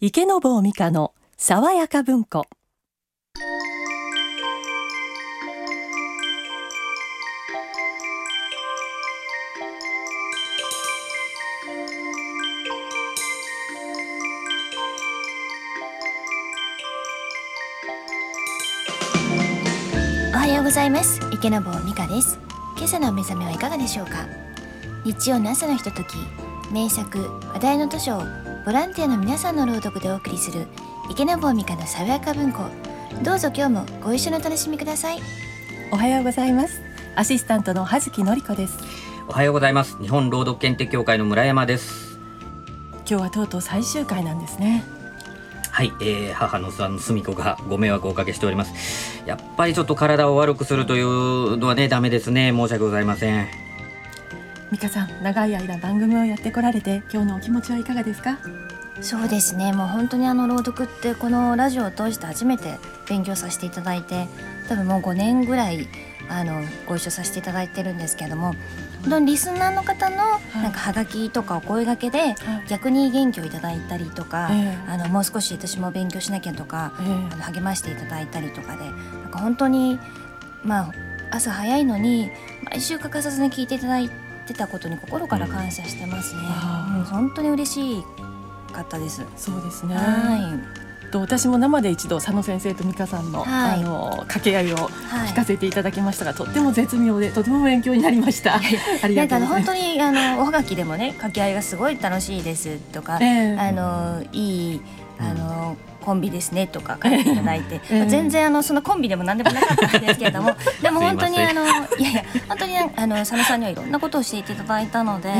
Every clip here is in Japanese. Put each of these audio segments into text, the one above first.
池坊美香の爽やか文庫。おはようございます。池坊美香です。今朝のお目覚めはいかがでしょうか？日曜の朝のひととき名作話題の図書をボランティアの皆さんの朗読でお送りする池坊美香の爽やか文庫。どうぞ今日もご一緒のお楽しみください。おはようございます。アシスタントの葉月のり子です。おはようございます。日本朗読検定協会の村山です。今日はとうとう最終回なんですね。はい、えー、母のさんのすみこがご迷惑をおかけしております。やっぱりちょっと体を悪くするというのはねダメですね。申し訳ございません美香さん長い間番組をやってこられて今日のお気持ちはいかがですか？そうですね。もう本当にあの朗読ってこのラジオを通して初めて勉強させていただいて多分もう5年ぐらいあのご一緒させていただいてるんですけども本当にリスナーの方のなんかはがきとかお声掛けで逆に元気をいただいたりとか、ええ。あのもう少し私も勉強しなきゃとか、ええ。あの励ましていただいたりとかでなんか本当にまあ朝早いのに毎週欠かさずに聞いていただいてたことに心から感謝してますね。う本当に嬉しかったです。そうですねはと私も生で一度佐野先生と美香さんの、はいあの掛け合いをい。はい聞かせていただきましたが、とっても絶妙でとても勉強になりました。ありがとうございます。本当にあのおはがきでもね掛け合いがすごい楽しいですとか、ええあのいいあの、コンビですねとか書いていただいて、全然あのそのコンビでも何でもなかったんですけれども。でも本当にあのいやいや本当にあの佐野さんにはいろんなことをしていただいたので、え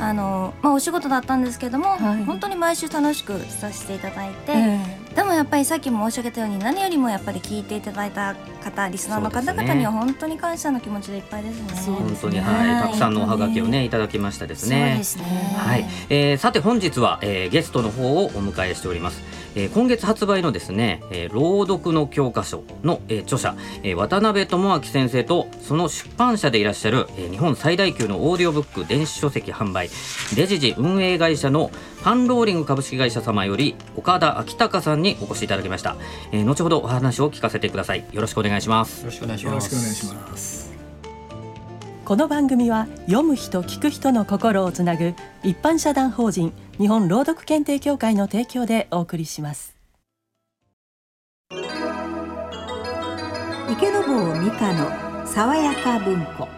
え。あのまあお仕事だったんですけども、はい。本当に毎週楽しくさせていただいて、えでもやっぱりさっきも申し上げたように何よりもやっぱり聞いていただいた方リスナーの方々には本当に感謝の気持ちでいっぱいですね。そう本当にねはい。たくさんのおはがきをねいただきましたですそうねですね。はい、えーさて本日は、えーゲストの方をお迎えしております、えー今月発売のですね、えー朗読の教科書の、えー著者、えー渡辺智明先生とその出版社でいらっしゃる、えー日本最大級のオーディオブック電子書籍販売デジジ運営会社のパンローリング株式会社様より岡田明隆さんにお越しいただきました、えー後ほどお話を聞かせてください。よろしくお願いします。よろしくお願いします。この番組は読む人聞く人の心をつなぐ一般社団法人日本朗読検定協会の提供でお送りします。池坊美香の爽やか文庫。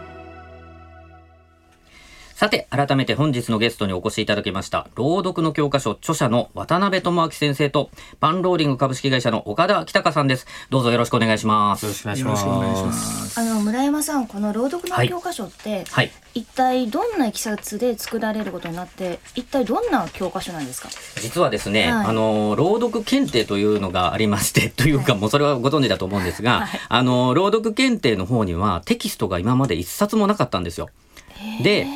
さて、改めて本日のゲストにお越しいただきました、朗読の教科書著者の渡辺智明先生と、パンローリング株式会社の岡田北さんです。どうぞよろしくお願いします。よろしくお願いします。あの村山さんこの朗読の教科書って、はい。一体どんないきさつで作られることになって一体どんな教科書なんですか？実はですね、はいあの、朗読検定というのがありまして、というか、もうそれはご存知だと思うんですが、はいあの、朗読検定の方にはテキストが今まで一冊もなかったんですよ。で、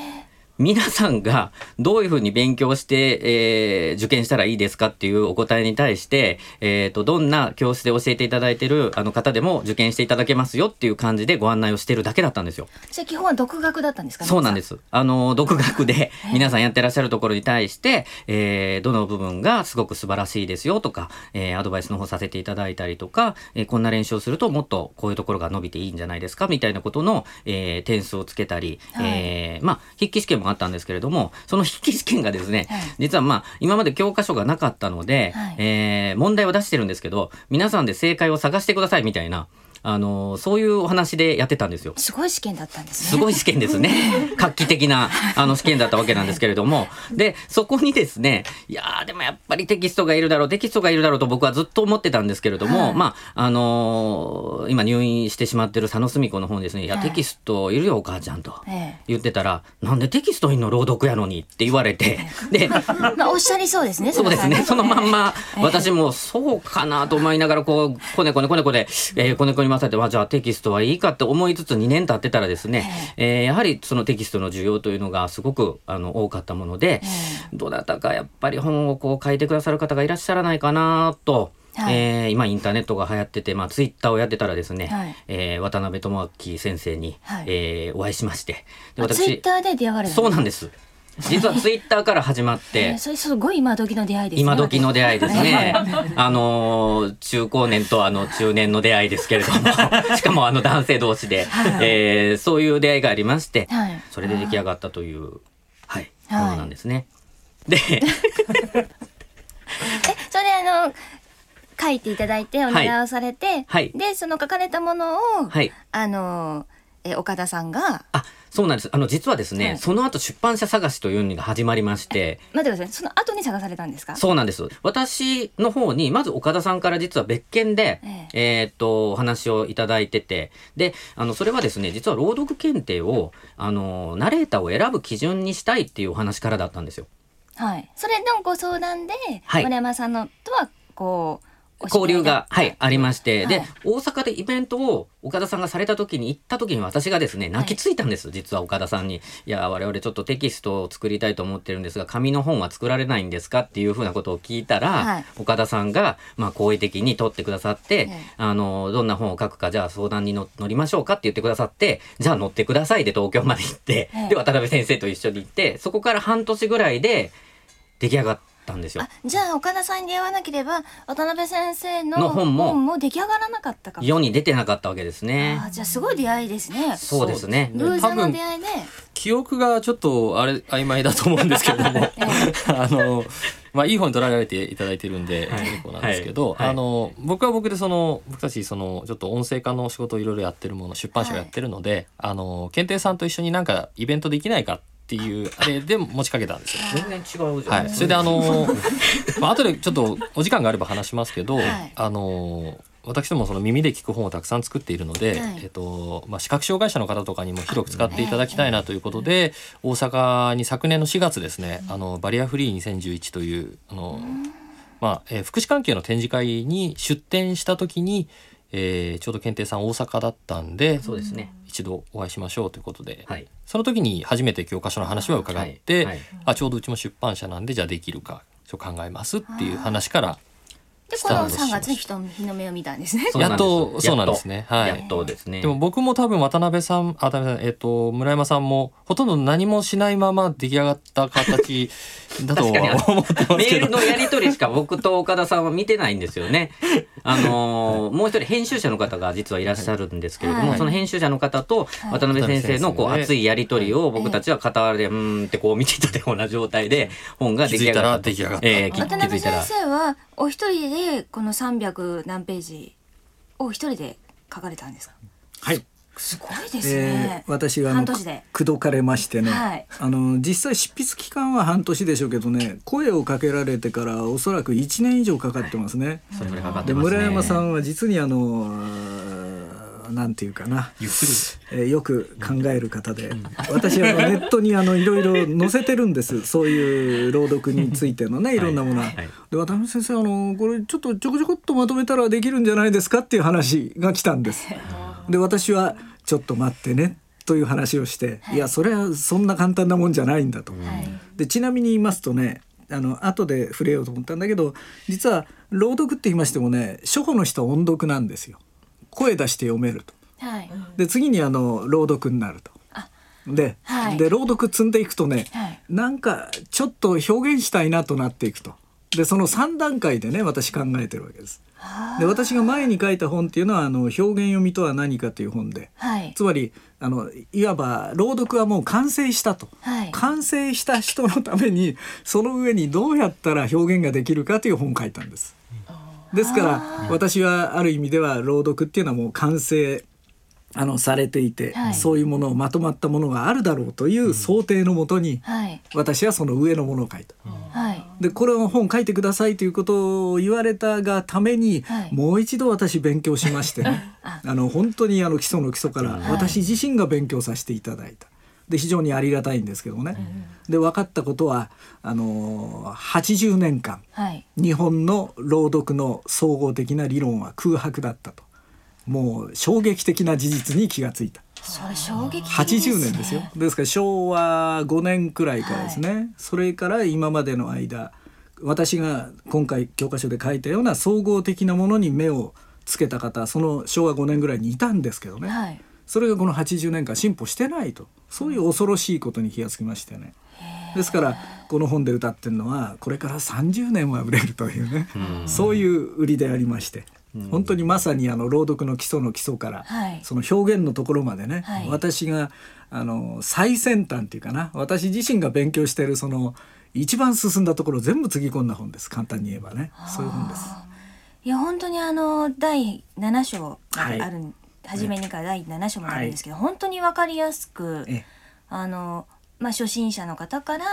皆さんがどういうふうに勉強して、えー受験したらいいですかっていうお答えに対して、えー、とどんな教室で教えていただいてるあの方でも受験していただけますよっていう感じでご案内をしてるだけだったんですよ。じゃあ基本は独学だったんですかねそうなんです。あの、独学で 皆さんやってらっしゃるところに対して、えーどの部分がすごく素晴らしいですよとか、えーアドバイスの方させていただいたりとか、えーこんな練習をするともっとこういうところが伸びていいんじゃないですかみたいなことの、えー点数をつけたり、はいえーまあ、筆記試験もあったんですけれども、その筆記試験がですね、はい。実はまあ、今まで教科書がなかったので、はい。えー問題を出してるんですけど、皆さんで正解を探してくださいみたいな、あのそういうお話でやってたんですよ。すごい試験だったんですねすごい試験ですね。画期的なあの試験だったわけなんですけれども。で、そこにですね、いやーでもやっぱりテキストがいるだろう、テキストがいるだろうと僕はずっと思ってたんですけれども、はいまあ、あのー今入院してしまってる佐野澄子の方にですね、いや、はいテキストいるよ、お母ちゃんと。え言ってたら、なんでテキストいんの朗読やのにって言われて、で、え まあおっしゃりそうですねそうですね。そのまんま、ええ私もそうかなと思いながら、こう、こねこねこねこで、えーこねこに回されて、まあ、じゃあテキストはいいかって思いつつ2年経ってたらですね、えーやはりそのテキストの需要というのがすごくあの多かったもので、どなたかやっぱり本をこう書いてくださる方がいらっしゃらないかなと、はい。えー今インターネットが流行ってて、まあ、ツイッターをやってたらですね、はい。えー渡辺智明先生に、はい。えーお会いしまして。であツイッターで出会われたそうなんです。実はツイッターから始まっえーてそれすごい今時の出会いですね。今時の出会いですね。あのー中高年とあの中年の出会いですけれども、しかもあの男性同士で、えーそういう出会いがありまして、はい。それで出来上がったという、はい、はい。ものなんですね。で、えそれであの書いていただいてお願いをされて、はい。でその書かれたものを、はい。あのえ岡田さんが。あ、そうなんです。あの実はですね、はい。その後出版社探しというのが始まりまして、待ってください。その後に探されたんですか？そうなんです。私の方に、まず岡田さんから実は別件で、ええ。ーっと、お話をいただいてて、で、あの、それはですね、実は朗読検定を、あの、ナレーターを選ぶ基準にしたいっていうお話からだったんですよ。はい。それのご相談で、はい。森山さんのとはこう交流が、はい、ありまして、はい。で、大阪でイベントを岡田さんがされた時に行った時に私がですね、泣きついたんです、実は岡田さんに。いや、我々ちょっとテキストを作りたいと思ってるんですが、紙の本は作られないんですかっていうふうなことを聞いたら、はい。岡田さんが、まあ、好意的に取ってくださって、ええ。あの、どんな本を書くか、じゃあ相談にの乗りましょうかって言ってくださって、じゃあ乗ってくださいで東京まで行って、ええ。で、渡辺先生と一緒に行って、そこから半年ぐらいで出来上がったんですよ。あ。じゃあ岡田さんに出会わなければ渡辺先生のの本も出来上がらなかったか。も世に出てなかったわけですね。あじゃあすごい出会いですね。そうですね。偶然の出会いで。記憶がちょっとあれ曖昧だと思うんですけれども。あのまあいい本に取られていただいてるんではい。結構なんですけど、あの僕は僕でその僕たちそのちょっと音声化の仕事をいろいろやってるもの出版社がやってるので、あの検定さんと一緒になんかイベントできないかっていうあれで持ちかけたんですよ。全然違うじゃはい。それであの、まあ後でちょっとお時間があれば話しますけど、はいあの私どもその耳で聞く本をたくさん作っているので、はいえっとまあ、視覚障害者の方とかにも広く使っていただきたいなということで、大阪に昨年の4月ですね、あのバリアフリー2011というあの、まあえー福祉関係の展示会に出展した時に、えーちょうど検定さん大阪だったんでそうですね。一度お会いしましょうということで、はい。その時に初めて教科書の話は伺って、あちょうどうちも出版社なんでじゃあできるかちょ考えますっていう話からでこのスタートしま3した月に人日の目を見たんですね。やっとそうなんですね。はい。やっとですね。でも僕も多分渡辺さんあ渡辺さんえっ、と村山さんもほとんど何もしないまま出来上がった形 だと確かには思ってますけど。メールのやり取りしか僕と岡田さんは見てないんですよね。あのーもう一人編集者の方が実はいらっしゃるんですけれども、はい。その編集者の方と渡辺先生のこう熱いやり取りを僕たちは傍らでうーんってこう見ていたような状態で本が出来上がったと。気づいたら出来上がった。えーき渡辺気づいたら。先。生はお一人でこの300何ページを一人で書かれたんですか？はい、すごいですえねー、、私はあの半年で。口説かれましてね、はい。あの実際執筆期間は半年でしょうけどね声をかけられてからおそらく1年以上かかってますね。それぐらいかかってで。村山さんは実にあのなんていうかな、ゆっくり。えーよく考える方で、私はネットにあのいろいろ載せてるんです。そういう朗読についてのね い。ろんなものは。はい。で渡辺先生あのこれちょっとちょこちょこっとまとめたらできるんじゃないですかっていう話が来たんです。で私はちょっと待ってねという話をして、い、やそれはそんな簡単なもんじゃないんだと。でちなみに言いますとねあの後で触れようと思ったんだけど実は朗読って言いましてもね初歩の人は音読なんですよ。声出して読めると。はいで次にあの朗読になると。で,、はいで朗読積んでいくとね、はいなんかちょっと表現したいなとなっていくと。でその3段階でね私考えてるわけです。で私が前に書いた本っていうのはあの表現読みとは何かという本ではいつまりあのいわば朗読はもう完成したと。はい完成した人のためにその上にどうやったら表現ができるかという本を書いたんです。ですから私はある意味では朗読っていうのはもう完成あのされていて、はい。そういうものをまとまったものがあるだろうという想定のもとに、はい。私はその上のものを書いた。はい。でこれを本書いてくださいということを言われたがために、はい。もう一度私勉強しましてね。あ。あの本当にあの基礎の基礎から私自身が勉強させていただいた。で非常にありがたいんですけどね。で分かったことはあの80年間はい。日本の朗読の総合的な理論は空白だったと。もう衝撃的な事実に気がついた。それ衝撃的ですね。80年ですよ。ですから昭和5年くらいからですね、それから今までの間私が今回教科書で書いたような総合的なものに目をつけた方その昭和5年ぐらいにいたんですけどね、はいそれがこの80年間進歩してないと。そういう恐ろしいことに気がつきましてね。ですからこの本で歌ってるのはこれから30年は売れるというね、そういう売りでありまして。本当にまさにあの朗読の基礎の基礎から、はい。その表現のところまでね、はい。私があの最先端っていうかな私自身が勉強しているその一番進んだところを全部つぎ込んだ本です。簡単に言えばね。そういう本です。いや本当にあの第7章ある、初めにから第7章まであるんですけど、本当に分かりやすくええ。あの、まあ、初心者の方から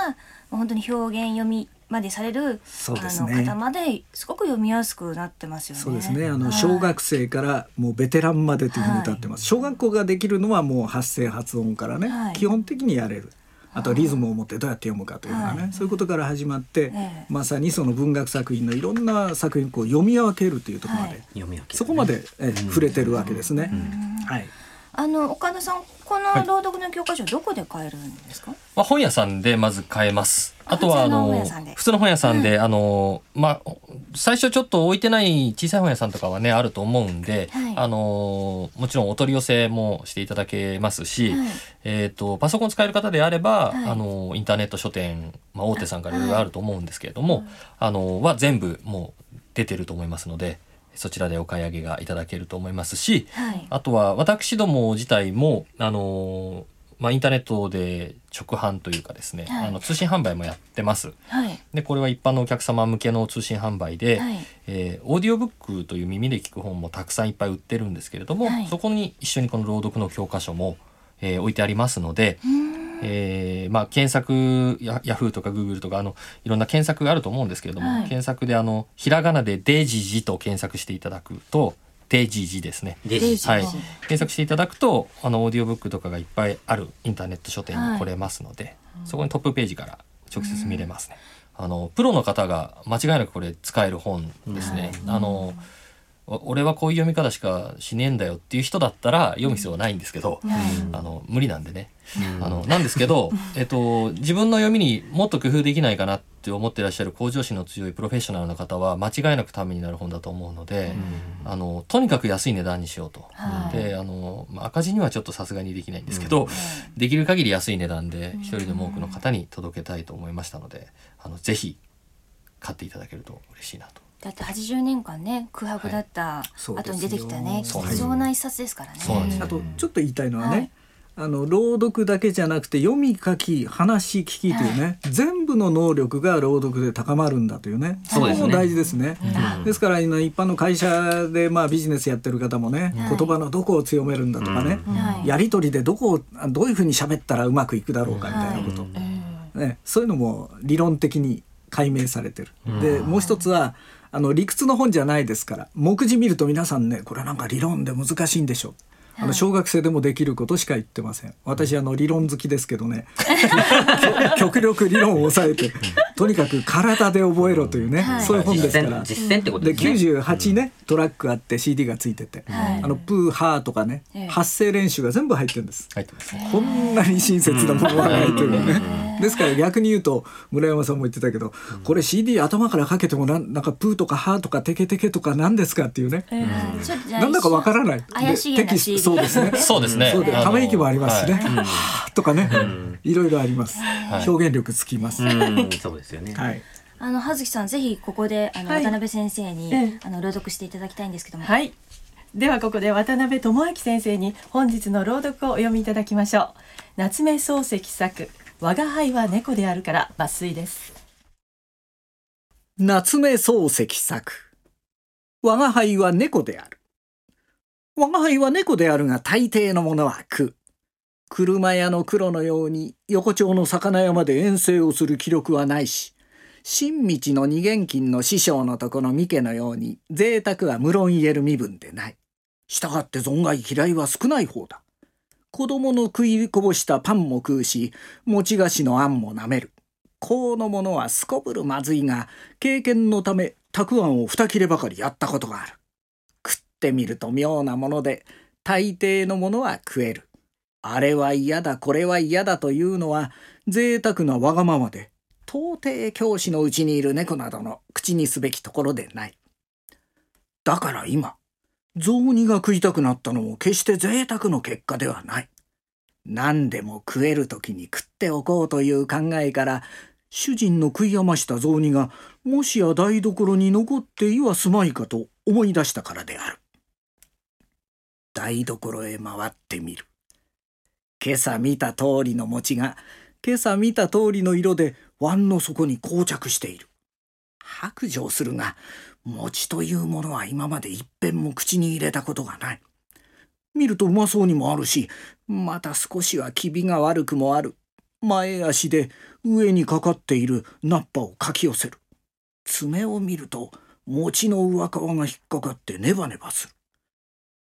本当に表現読みまでされる、そうですね。あの方まですごく読みやすくなってますよね。そうですね。あのはい。小学生からもうベテランまでというふうに歌ってます、小学校ができるのはもう発声発音からね、はい。基本的にやれるあとはリズムを持ってどうやって読むかというのはね、はい。そういうことから始まって、ええ。まさにその文学作品のいろんな作品をこう読み分けるというところまで、はい。そこまで、え触れてるわけですね。はいあの岡田さんこの朗読の教科書どこで買えるんですか、まあ、本屋さんでまず買えます。ああとはあ普通の本の屋さんで。普通の本屋さんで、あのまあ最初ちょっと置いてない小さい本屋さんとかはねあると思うんで、はい。あのもちろんお取り寄せもしていただけますし、はい。えっ、とパソコン使える方であれば、はい。あのインターネット書店、まあ、大手さんからいろいろあると思うんですけれども、あのは全部もう出てると思いますのでそちらでお買い上げがいただけると思いますし、はい。あとは私ども自体もあのまあ、インターネットで直販というかですね、はい。あの通信販売もやってます。はい。でこれは一般のお客様向けの通信販売で、はい。えーオーディオブックという耳で聞く本もたくさんいっぱい売ってるんですけれども、はい。そこに一緒にこの朗読の教科書も、えー置いてありますので、えーまあ、検索ヤヤフーとかグーグルとかあのいろんな検索があると思うんですけれども、はい。検索であのひらがなで「デジジ」と検索していただくと「デジジ」ですね。デジデジはい、検索していただくとあのオーディオブックとかがいっぱいあるインターネット書店に来れますので、そこにトップページから直接見れますね。あのプロの方が間違いなくこれ使える本ですね。あのお俺はこういう読み方しかしねえんだよっていう人だったら読む必要はないんですけど、あの無理なんでね。あのなんですけど、えっと、自分の読みにもっと工夫できないかなって思ってらっしゃる向上心の強いプロフェッショナルの方は間違いなくためになる本だと思うので、あのとにかく安い値段にしようと。はい。であの、まあ、赤字にはちょっとさすがにできないんですけど、できる限り安い値段で一人でも多くの方に届けたいと思いましたので、あのぜひ買っていただけると嬉しいなと。だって80年間ね空白だった後に出てきたね、そう。貴重な一冊ですからね。あとちょっと言いたいのはね、はい。あの朗読だけじゃなくて読み書き話聞きというね、全部の能力が朗読で高まるんだというね。そうですね。こも大事ですね。ですから今一般の会社でまあビジネスやってる方もね、はい。言葉のどこを強めるんだとかね、はい。やり取りでどこをあどういうふうに喋ったらうまくいくだろうかみたいなこと、ね、そういうのも理論的に解明されてる。でもう一つはあの理屈の本じゃないですから目次見ると皆さんねこれなんか理論で難しいんでしょ。うあの小学生でもできることしか言ってません。私あの理論好きですけどね。極力理論を抑えてとにかく体で覚えろというね、はい。そういう本です実から。践実践ってことでですね。98ね、トラックあって CD がついてて、はい。あのプーハーとかね、ええ。発声練習が全部入ってるんです。入ってますね。こんなに親切なものがないというね。ですから逆に言うと村山さんも言ってたけど、これ CD 頭からかけてもなんなんかプーとかハーとかテケテケとか何ですかっていうね。なんだかわからない。怪しげなでテキス CD そうですね。そうですね。そうであのため息もありますしね。とかね、いろいろあります。い表現力つきます。うん、そうですよね。はい。あの葉月さんぜひここであの、はい渡辺先生に、ええあの朗読していただきたいんですけども、はい。ではここで渡辺智明先生に本日の朗読をお読みいただきましょう。夏目漱石作「我が輩は猫である」から抜粋です。夏目漱石作我が輩は猫である我輩は猫であるが大抵のものは食う。車屋の黒のように横丁の魚屋まで遠征をする気力はないし新道の二元金の師匠のとこの三家のように贅沢は無論言える身分でない。したがって存外嫌いは少ない方だ。子供の食いこぼしたパンも食うし餅菓子のあんも舐める。このものはすこぶるまずいが経験のためたくあんを二切ればかりやったことがある。ってみると妙なもので大抵のものは食える。あれは嫌だこれは嫌だというのは贅沢なわがままで到底教師のうちにいる猫などの口にすべきところでない。だから今雑煮が食いたくなったのも決して贅沢の結果ではない。何でも食える時に食っておこうという考えから主人の食い余した雑煮がもしや台所に残っていはすまいかと思い出したからである。台所へ回ってみる。今朝見た通りの餅が今朝見た通りの色で碗の底に膠着している。白状するが餅というものは今まで一遍も口に入れたことがない。見るとうまそうにもあるしまた少しは気味が悪くもある。前足で上にかかっているナッパをかき寄せる。爪を見ると餅の上皮が引っかかってネバネバする。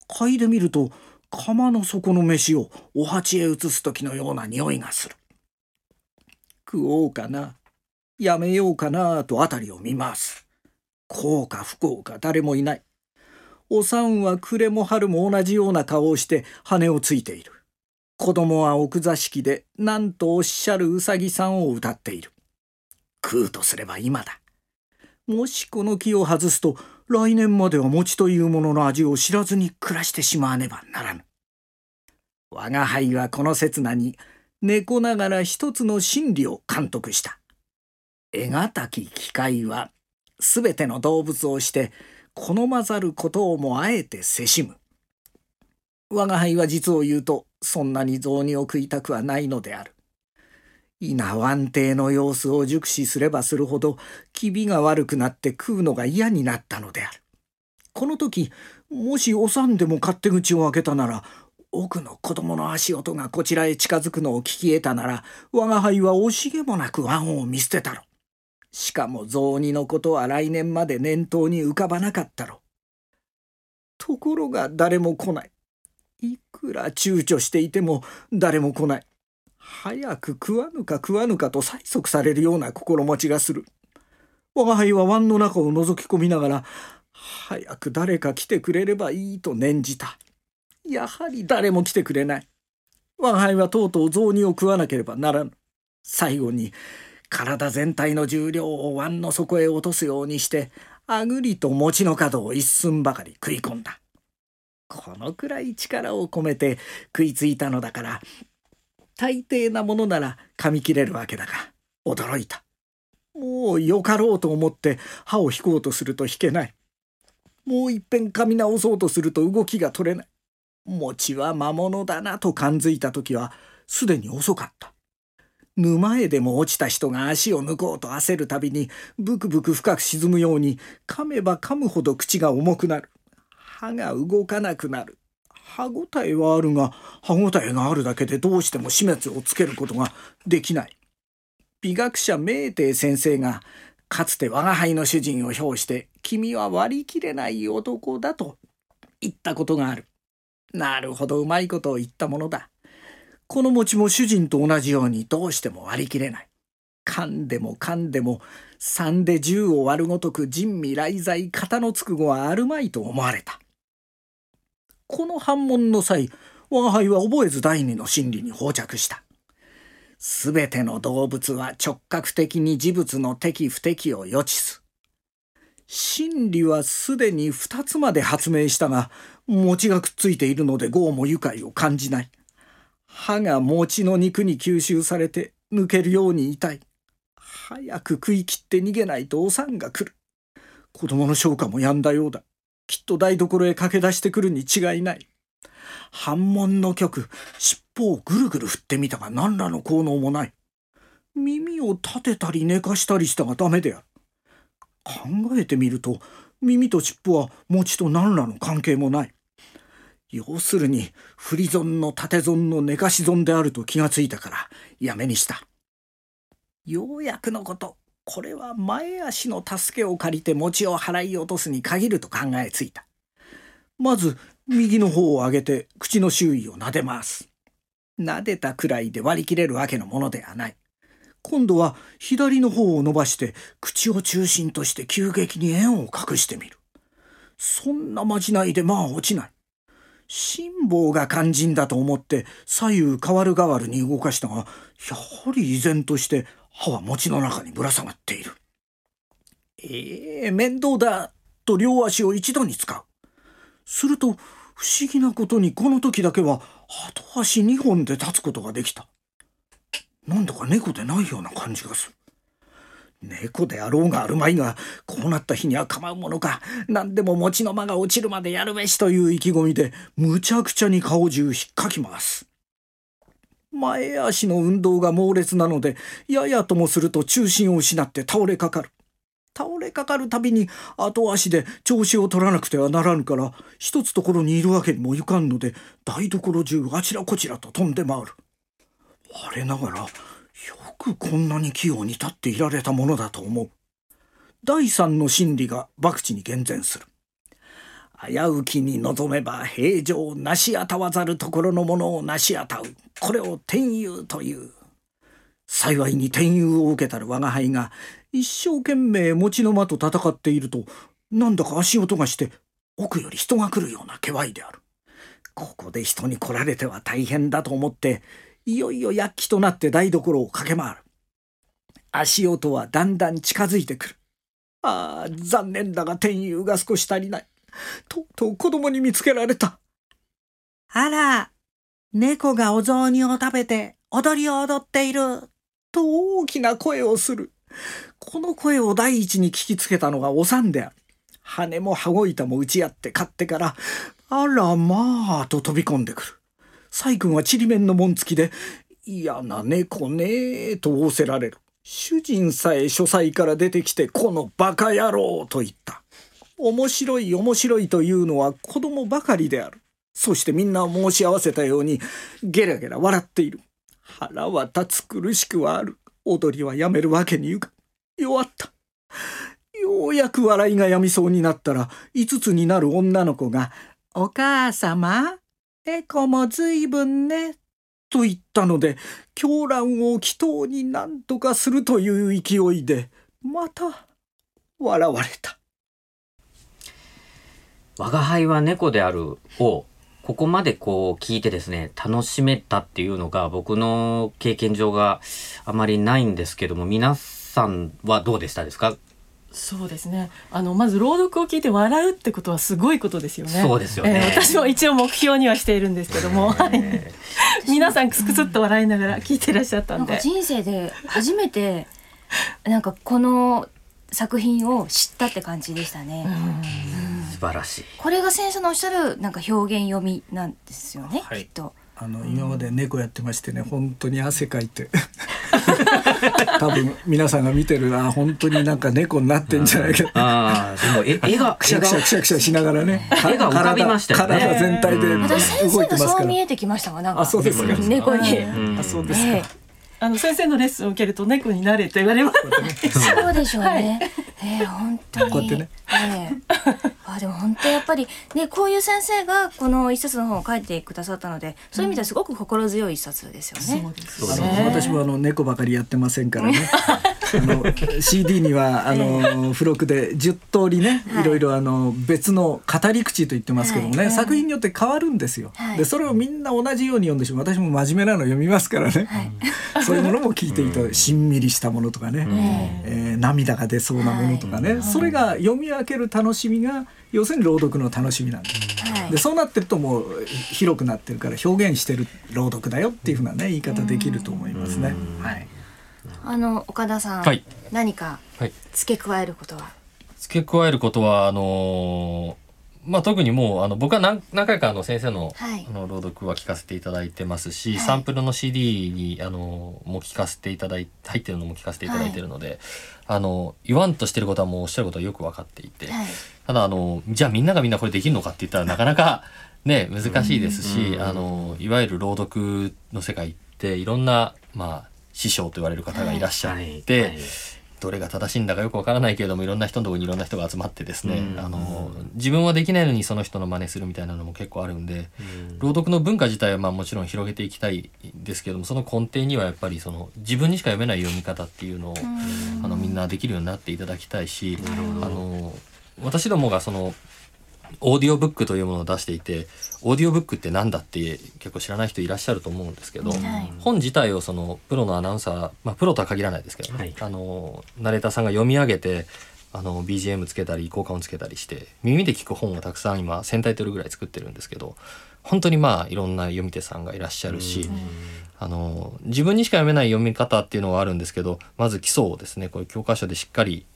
嗅いでみると釜の底の飯をお鉢へ移す時のような匂いがする食おうかなやめようかなと辺りを見ますこうか不幸か誰もいないお産は暮れも春も同じような顔をして羽をついている。子供は奥座敷で何とおっしゃるうさぎさんを歌っている。食うとすれば今だ。もしこの木を外すと来年までは餅というものの味を知らずに暮らしてしまわねばならぬ。我が輩はこの刹那に猫ながら一つの真理を監督した。得難き機械はすべての動物をして好まざることをもあえてせしむ。我が輩は実を言うと、そんなに雑煮を食いたくはないのである。稲湾亭の様子を熟視すればするほど、気味が悪くなって食うのが嫌になったのである。この時、もしおさんでも勝手口を開けたなら、奥の子供の足音がこちらへ近づくのを聞き得たなら、我が輩は惜しげもなく湾を見捨てたろ。しかも雑煮のことは来年まで念頭に浮かばなかったろ。ところが誰も来ない。いくら躊躇していても誰も来ない。早く食わぬか食わぬかと催促されるような心持ちがする。我が輩は湾の中を覗き込みながら、早く誰か来てくれればいいと念じた。やはり誰も来てくれない。我が輩はとうとう雑煮を食わなければならぬ。最後に、体全体の重量を湾の底へ落とすようにしてあぐりと餅の角を一寸ばかり食い込んだこのくらい力を込めて食いついたのだから大抵なものなら噛み切れるわけだが驚いた。もうよかろうと思って歯を引こうとすると引けない。もういっぺん噛み直そうとすると動きが取れない。餅は魔物だなと感づいた時はすでに遅かった。沼へでも落ちた人が足を抜こうと焦るたびにブクブク深く沈むように噛めば噛むほど口が重くなる。歯が動かなくなる。歯ごたえはあるが歯ごたえがあるだけでどうしても死滅をつけることができない美学者明帝先生がかつて我が輩の主人を評して君は割り切れない男だと言ったことがあるなるほどうまいことを言ったものだこの餅も主人と同じようにどうしても割り切れない。噛んでも噛んでも3で10を割るごとく人味来在型のつく語はあるまいと思われた。この反問の際、我輩は覚えず第二の真理に放着した。すべての動物は直角的に事物の適不適を予知す。真理はすでに二つまで発明したが、餅がくっついているので豪も愉快を感じない。歯が餅の肉に吸収されて抜けるように痛い。早く食い切って逃げないとお産が来る。子供の消化もやんだようだ。きっと台所へ駆け出してくるに違いない。反問の曲、尻尾をぐるぐる振ってみたが何らの効能もない。耳を立てたり寝かしたりしたがダメである。考えてみると、耳と尻尾は餅と何らの関係もない。要するに振り損の縦損の寝かし損であると気がついたからやめにした。ようやくのこと、これは前足の助けを借りて餅を払い落とすに限ると考えついた。まず右の方を上げて口の周囲を撫でます。撫でたくらいで割り切れるわけのものではない。今度は左の方を伸ばして口を中心として急激に円を隠してみる。そんなまじないでまあ落ちない。辛抱が肝心だと思って左右変わる変わるに動かしたが、やはり依然として歯は餅の中にぶら下がっている。ええー、面倒だと両足を一度に使う。すると不思議なことにこの時だけは後足2本で立つことができた。なんだか猫でないような感じがする。猫であろうがあるまいが、こうなった日には構うものか、何でも餅の間が落ちるまでやるべしという意気込みで、むちゃくちゃに顔中引っかきます。前足の運動が猛烈なので、ややともすると中心を失って倒れかかる。倒れかかるたびに後足で調子を取らなくてはならぬから一つところにいるわけにもいかんので台所中あちらこちらと飛んで回る。我ながらよくこんなに器用に立っていられたものだと思う。第三の真理が博打に厳然する。危うきに望めば平常なしあたわざるところのものをなしあたう。これを天佑という。幸いに天佑を受けたる我が輩が一生懸命持ちの間と戦っているとなんだか足音がして奥より人が来るような気いである。ここで人に来られては大変だと思っていよいよ躍起となって台所を駆け回る。足音はだんだん近づいてくる。ああ残念だが天佑が少し足りない。とうとう子供に見つけられたあら猫がお雑煮を食べて踊りを踊っていると大きな声をするこの声を第一に聞きつけたのがおさんである。羽も羽子板も打ち合って買ってから、あらまあと飛び込んでくる。細君はちりめんの紋付きで、嫌な猫ねえと仰せられる。主人さえ書斎から出てきて、このバカ野郎と言った。面白い面白いというのは子供ばかりである。そしてみんな申し合わせたようにゲラゲラ笑っている。腹は立つ苦しくはある。踊りはやめるわけにゆく。弱った。ようやく笑いがやみそうになったら、五つになる女の子が、お母様、猫もずいぶんね、と言ったので、狂乱を祈祷に何とかするという勢いで、また、笑われた。我が輩は猫であるを、ここまでこう聞いてですね、楽しめたっていうのが僕の経験上があまりないんですけども、皆さんはどうでしたですか？そうですね。あのまず朗読を聞いて笑うってことはすごいことですよね。そうですよね。えー、私も一応目標にはしているんですけども、皆さんクスクスっと笑いながら聞いてらっしゃったんで。人生で初めてなんかこの作品を知ったって感じでしたね。素晴らしい。これが先生のおっしゃるなんか表現読みなんですよね、はい、きっと。あの今まで猫やってましてね本当に汗かいて。多分皆さんが見てるあ本当になんか猫になってんじゃないか。ああでも 絵がくしゃくしゃくしゃくしゃしながらね。絵が浮かびましたよね。体全体で動いてますから。私先生がそう見えてきましたがなんか。あそうですか。猫に、あそうですか、あの先生のレッスンを受けると猫になれと言われます。そうでしょうね。はい、えー、本当に。こうやってね。えー、あでも本当やっぱりねこういう先生がこの一冊の本を書いてくださったので、そういう意味ではすごく心強い一冊ですよね。そうですね。私もあの猫ばかりやってませんからね。あの CD にはあの付録で10通りね、いろいろあの別の語り口と言ってますけどもね、作品によって変わるんですよ。でそれをみんな同じように読んでしまう。私も真面目なの読みますからね。そういうものも聞いていたしんみりしたものとかね、えー、涙が出そうなものとかね、それが読み分ける楽しみが要するに朗読の楽しみなんで,、でそうなってるともう広くなってるから表現してる朗読だよっていうふうなね言い方できると思いますね。はい。あの岡田さん、はい、何か付け加えることは、付け加えることはあのーまあ、特にもうあの僕は何何回かあの先生の,、あの朗読は聞かせていただいてますし、はい、サンプルの CD にあのも聞かせていただいて入ってるのも聞かせていただいてるので、はい、あの言わんとしてることはもうおっしゃることはよく分かっていて、はい、ただあのじゃあみんながみんなこれできるのかって言ったらなかなかね難しいですし、あのいわゆる朗読の世界っていろんなまあ師匠と言われる方がいらっしゃって。どれが正しいんだかよくわからないけれどもいろんな人のところにいろんな人が集まってですね、あの自分はできないのにその人の真似するみたいなのも結構あるんで、朗読の文化自体はまあもちろん広げていきたいですけどもその根底にはやっぱりその自分にしか読めない読み方っていうのを、あのみんなできるようになっていただきたいし、あの私どもがそのオーディオブックというものを出していてオーディオブックって何だって結構知らない人いらっしゃると思うんですけど、はい、本自体をそのプロのアナウンサー、まあ、プロとは限らないですけどね、はい、あのナレーターさんが読み上げてあの BGM つけたり効果音つけたりして耳で聞く本をたくさん今1,000タイトルぐらい作ってるんですけど本当にまあいろんな読み手さんがいらっしゃるし、あの自分にしか読めない読み方っていうのはあるんですけどまず基礎をですねこういう教科書でしっかり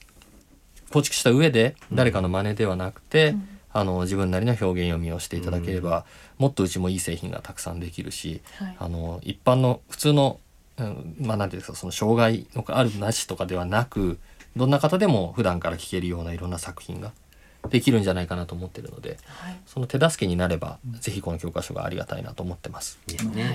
構築した上で誰かの真似ではなくて、あの自分なりの表現読みをしていただければ、もっとうちもいい製品がたくさんできるし、はい。あの一般の普通の、うん、まあなんていうんですかその障害のあるなしとかではなくどんな方でも普段から聞けるようないろんな作品ができるんじゃないかなと思ってるのではい。その手助けになれば、ぜひこの教科書がありがたいなと思ってます。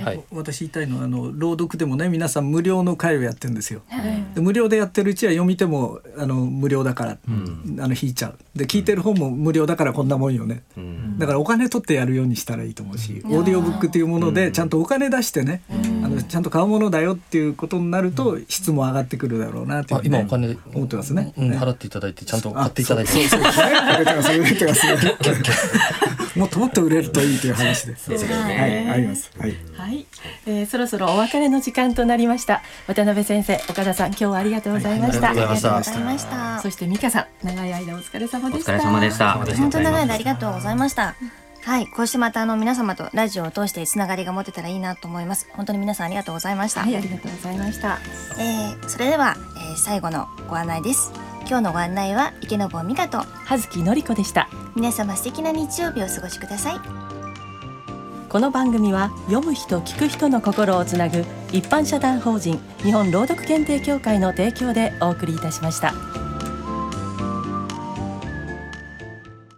はい。私言いたいのはあの朗読でもね皆さん無料の会をやってるんですよ。はい。で無料でやってるうちは読み手もあの無料だから、あの引いちゃう。で聞いてる本も無料だからこんなもんよね、うん。だからお金取ってやるようにしたらいいと思うし、オーディオブックっていうものでちゃんとお金出してね、あのちゃんと買うものだよっていうことになると質も上がってくるだろうなっていうあふうにね今お金思ってますね。うん、ね払っていただいてちゃんと買っていただいて 売れてます売れてますもっともっと売れるといいという話でそうですね。はい。あります。はい。はい、えー、そろそろお別れの時間となりました。渡辺先生岡田さん今日はありがとうございました、はいありがとうございました。そして美香さん長い間お疲れ様おでした。疲れ様でした。本当に長い間ありがとうございました。はい、こうしてまたあの皆様とラジオを通してつながりが持てたらいいなと思います。本当に皆さんありがとうございました。はい。ありがとうございました。えー、それでは、えー、最後のご案内です。今日のご案内は池坊美香と葉月のり子でした皆様素敵な日曜日をお過ごしください。この番組は読む人聞く人の心をつなぐ一般社団法人日本朗読検定協会の提供でお送りいたしました